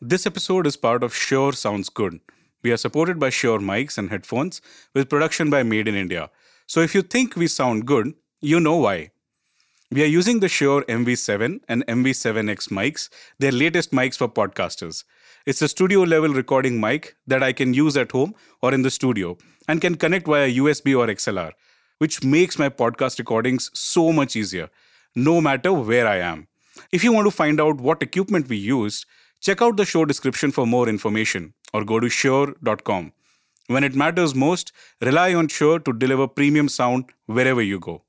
This episode is part of Sure Sounds Good. We are supported by Sure mics and headphones with production by Made in India. So if you think we sound good, you know why. We are using the Shure MV7 and MV7X mics, their latest mics for podcasters. It's a studio level recording mic that I can use at home or in the studio and can connect via USB or XLR, which makes my podcast recordings so much easier, no matter where I am. If you want to find out what equipment we used, check out the show description for more information or go to shure.com. When it matters most, rely on Shure to deliver premium sound wherever you go.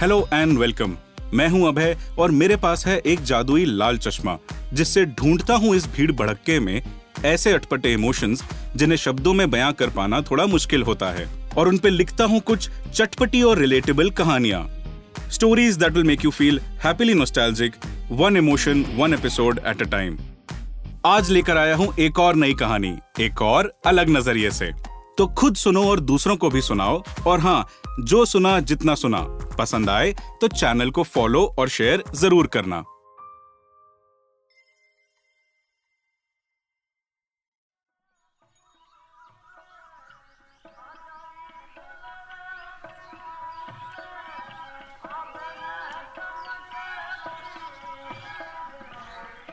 Hello and welcome मैं हूँ अभय और मेरे पास है एक जादुई लाल चश्मा जिससे ढूंढता हूँ इस भीड़ भड़के में ऐसे अटपटे इमोशंस जिन्हें शब्दों में बयां कर पाना थोड़ा मुश्किल होता है और उन पे लिखता हूँ कुछ चटपटी और रिलेटेबल कहानियाँ stories that will make you feel happily nostalgic, one emotion, one episode at a time. आज लेकर आया हूँ एक और नई कहानी एक और अलग नज़रिए से। तो खुद सुनो और दूसरों को भी सुनाओ। और हाँ जो सुना जितना सुना। पसंद आए तो चैनल को फॉलो और शेयर ज़रूर करना।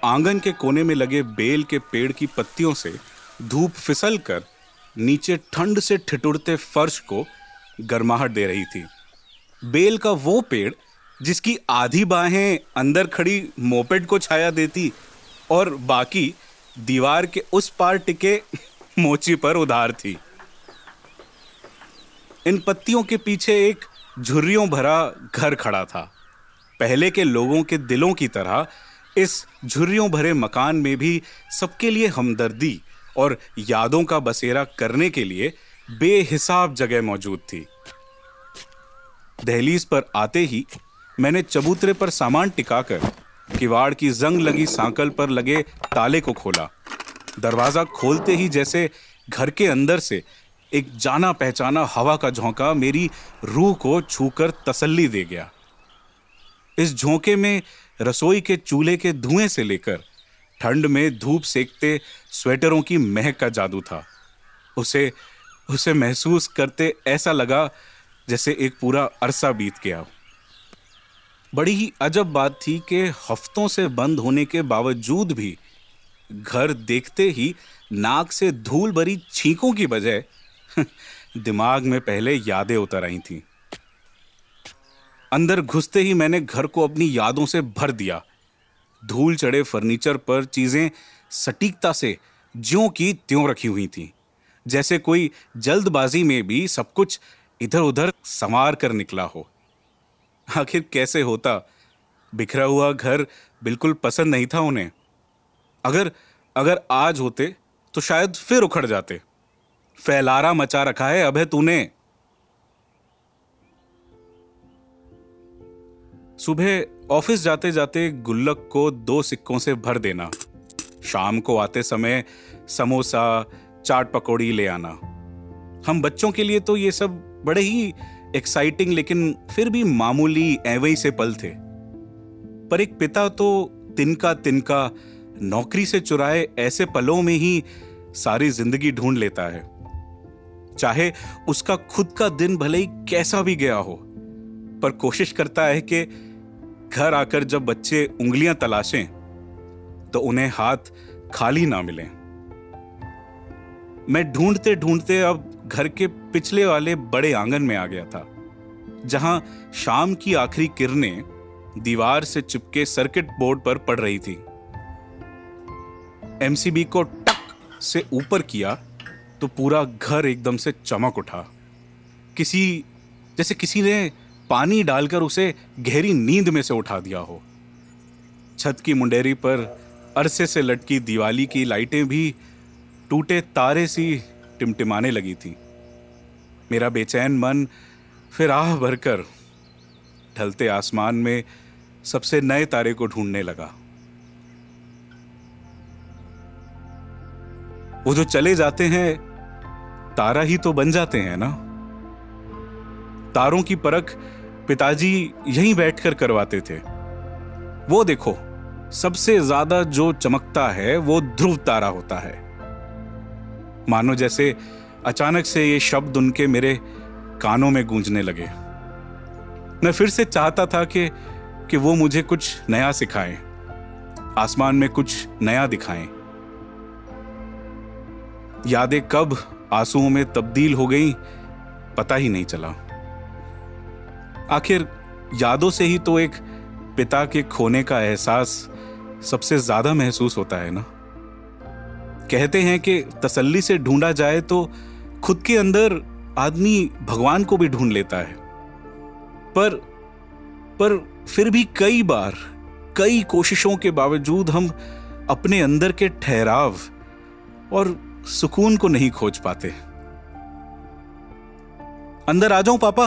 आँगन के कोने में लगे बेल के पेड़ की पत्तियों से धूप फिसल कर नीचे ठंड से ठिठुरते फर्श को गर्माहट दे रही थी। बेल का वो पेड़ जिसकी आधी बाहें अंदर खड़ी मोपेड को छाया देती और बाकी दीवार के उस पार टिके मोची पर उधार थी। इन पत्तियों के पीछे एक झुर्रियों भरा घर खड़ा था। पहले के लोगों के दिलों की तरह इस झुर्रियों भरे मकान में भी सबके लिए हमदर्दी और यादों का बसेरा करने के लिए बेहिसाब जगह मौजूद थी। दहलीज पर आते ही मैंने चबूतरे पर सामान टिकाकर किवाड़ की जंग लगी सांकल पर लगे ताले को खोला। दरवाज़ा खोलते ही जैसे घर के अंदर से एक जाना पहचाना हवा का झोंका मेरी रूह को छूकर तसल्ली दे गया। इस झोंके में रसोई के चूल्हे के धुएँ से लेकर ठंड में धूप सेकते स्वेटरों की महक का जादू था। उसे उसे महसूस करते ऐसा लगा जैसे एक पूरा अरसा बीत गया बड़ी ही अजब बात थी कि हफ्तों से बंद होने के बावजूद भी घर देखते ही नाक से धूल भरी छींकों की बजाय दिमाग में पहले यादें उतर आई थीं। अंदर घुसते ही मैंने घर को अपनी यादों से भर दिया। धूल चढ़े फर्नीचर पर चीज़ें सटीकता से ज्यों की त्यों रखी हुई थीं। जैसे कोई जल्दबाजी में भी सब कुछ इधर उधर संवार कर निकला हो। आखिर कैसे होता? बिखरा हुआ घर बिल्कुल पसंद नहीं था उन्हें। अगर अगर आज होते तो शायद फिर उखड़ जाते। फैलारा मचा रखा है अभय तूने। सुबह ऑफ़िस जाते जाते गुल्लक को दो सिक्कों से भर देना। शाम को आते समय समोसा, चाट पकौड़ी ले आना। हम बच्चों के लिए तो ये सब बड़े ही एक्साइटिंग लेकिन फिर भी मामूली एवई से पल थे। पर एक पिता तो तिनका तिनका नौकरी से चुराए ऐसे पलों में ही सारी ज़िंदगी ढूंढ लेता है। चाहे उसका खुद का दिन भले ही कैसा भी गया हो, पर कोशिश करता है कि घर आकर जब बच्चे उंगलियाँ तलाशें तो उन्हें हाथ खाली ना मिले। मैं ढूंढते ढूंढते अब घर के पिछले वाले बड़े आँगन में आ गया था, जहाँ शाम की आखिरी किरणें दीवार से चिपके सर्किट बोर्ड पर पड़ रही थी। एमसीबी को टक से ऊपर किया तो पूरा घर एकदम से चमक उठा। किसी, जैसे किसी ने पानी डालकर उसे गहरी नींद में से उठा दिया हो। छत की मुंडेरी पर अरसे से लटकी दिवाली की लाइटें भी टूटे तारे सी टिमटिमाने लगी थी। मेरा बेचैन मन फिर आह भरकर ढलते आसमान में सबसे नए तारे को ढूँढने लगा। वो जो चले जाते हैं, तारा ही तो बन जाते हैं ना? तारों की परख पिताजी यहीं बैठकर करवाते थे। वो देखो, सबसे ज़्यादा जो चमकता है, वो ध्रुव तारा होता है। मानो जैसे अचानक से ये शब्द उनके मेरे कानों में गूंजने लगे। मैं फिर से चाहता था कि कि वो मुझे कुछ नया सिखाएँ, आसमान में कुछ नया दिखाएँ। यादें कब आंसुओं में तब्दील हो गई, पता ही नहीं चला। आखिर यादों से ही तो एक पिता के खोने का एहसास सबसे ज़्यादा महसूस होता है ना? कहते हैं कि तसल्ली से ढूंढा जाए तो खुद के अंदर आदमी भगवान को भी ढूंढ लेता है। पर पर फिर भी कई बार, कई कोशिशों के बावजूद हम अपने अंदर के ठहराव और सुकून को नहीं खोज पाते। अंदर आ जाऊँ पापा?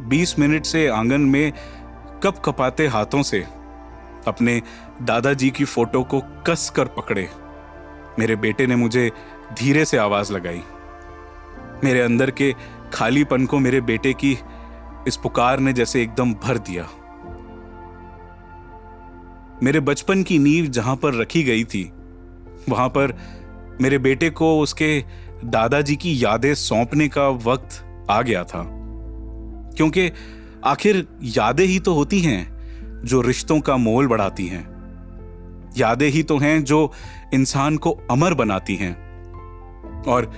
बीस मिनट से आँगन में कप कपाते हाथों से अपने दादाजी की फ़ोटो को कस कर पकड़े। मेरे बेटे ने मुझे धीरे से आवाज़ लगाई। मेरे अंदर के खालीपन को मेरे बेटे की इस पुकार ने जैसे एकदम भर दिया। मेरे बचपन की नींव जहाँ पर रखी गई थी, वहाँ पर मेरे बेटे को उसके दादाजी की यादें सौंपने का वक्त आ गया था। क्योंकि आखिर यादें ही तो होती हैं जो रिश्तों का मोल बढ़ाती हैं। यादें ही तो हैं जो इंसान को अमर बनाती हैं। और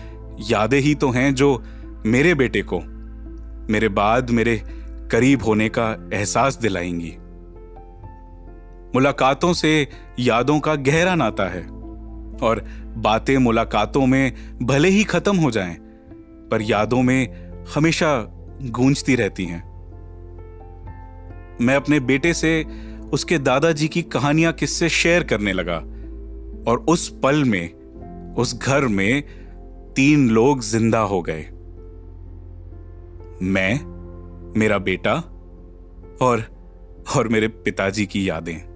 यादें ही तो हैं जो मेरे बेटे को मेरे बाद मेरे करीब होने का एहसास दिलाएँगी। मुलाकातों से यादों का गहरा नाता है और बातें मुलाकातों में भले ही खत्म हो जाएँ, पर यादों में हमेशा गूंजती रहती हैं। मैं अपने बेटे से उसके दादाजी की कहानियाँ किससे शेयर करने लगा और उस पल में, उस घर में तीन लोग ज़िंदा हो गए। मैं, मेरा बेटा और और मेरे पिताजी की यादें।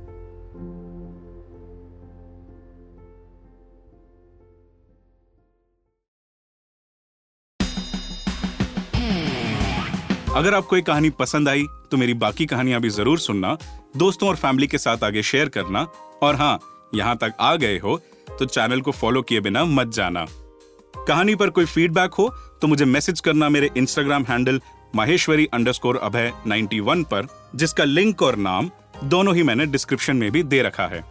अगर आपको ये कहानी पसंद आई तो मेरी बाकी कहानियाँ भी ज़रूर सुनना, दोस्तों और फैमिली के साथ आगे शेयर करना, और हाँ यहाँ तक आ गए हो तो चैनल को फॉलो किए बिना मत जाना। कहानी पर कोई फीडबैक हो तो मुझे मैसेज करना मेरे Instagram handle Maheshwari underscore Abhay 91 पर, जिसका लिंक और नाम दोनों ही मैंने डिस्क्रिप्शन में भी दे रखा है।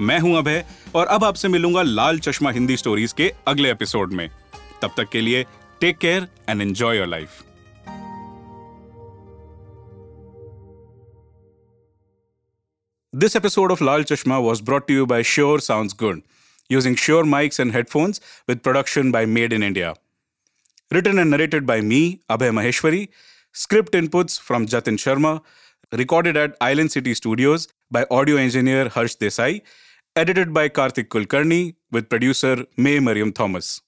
मैं हूँ अभय, और अब आपसे मिलूँगा लाल चश्मा हिंदी स्टोरीज के अगले एपिसोड में। तब तक के लिए take care and enjoy your life This episode of Lal Chashma was brought to you by Sure Sounds Good, using Sure mics and headphones with production by Made in India. Written and narrated by me, Abhay Maheshwari. Script inputs from Jatin Sharma. Recorded at Island City Studios by audio engineer Harsh Desai. Edited by Karthik Kulkarni with producer May Mariam Thomas.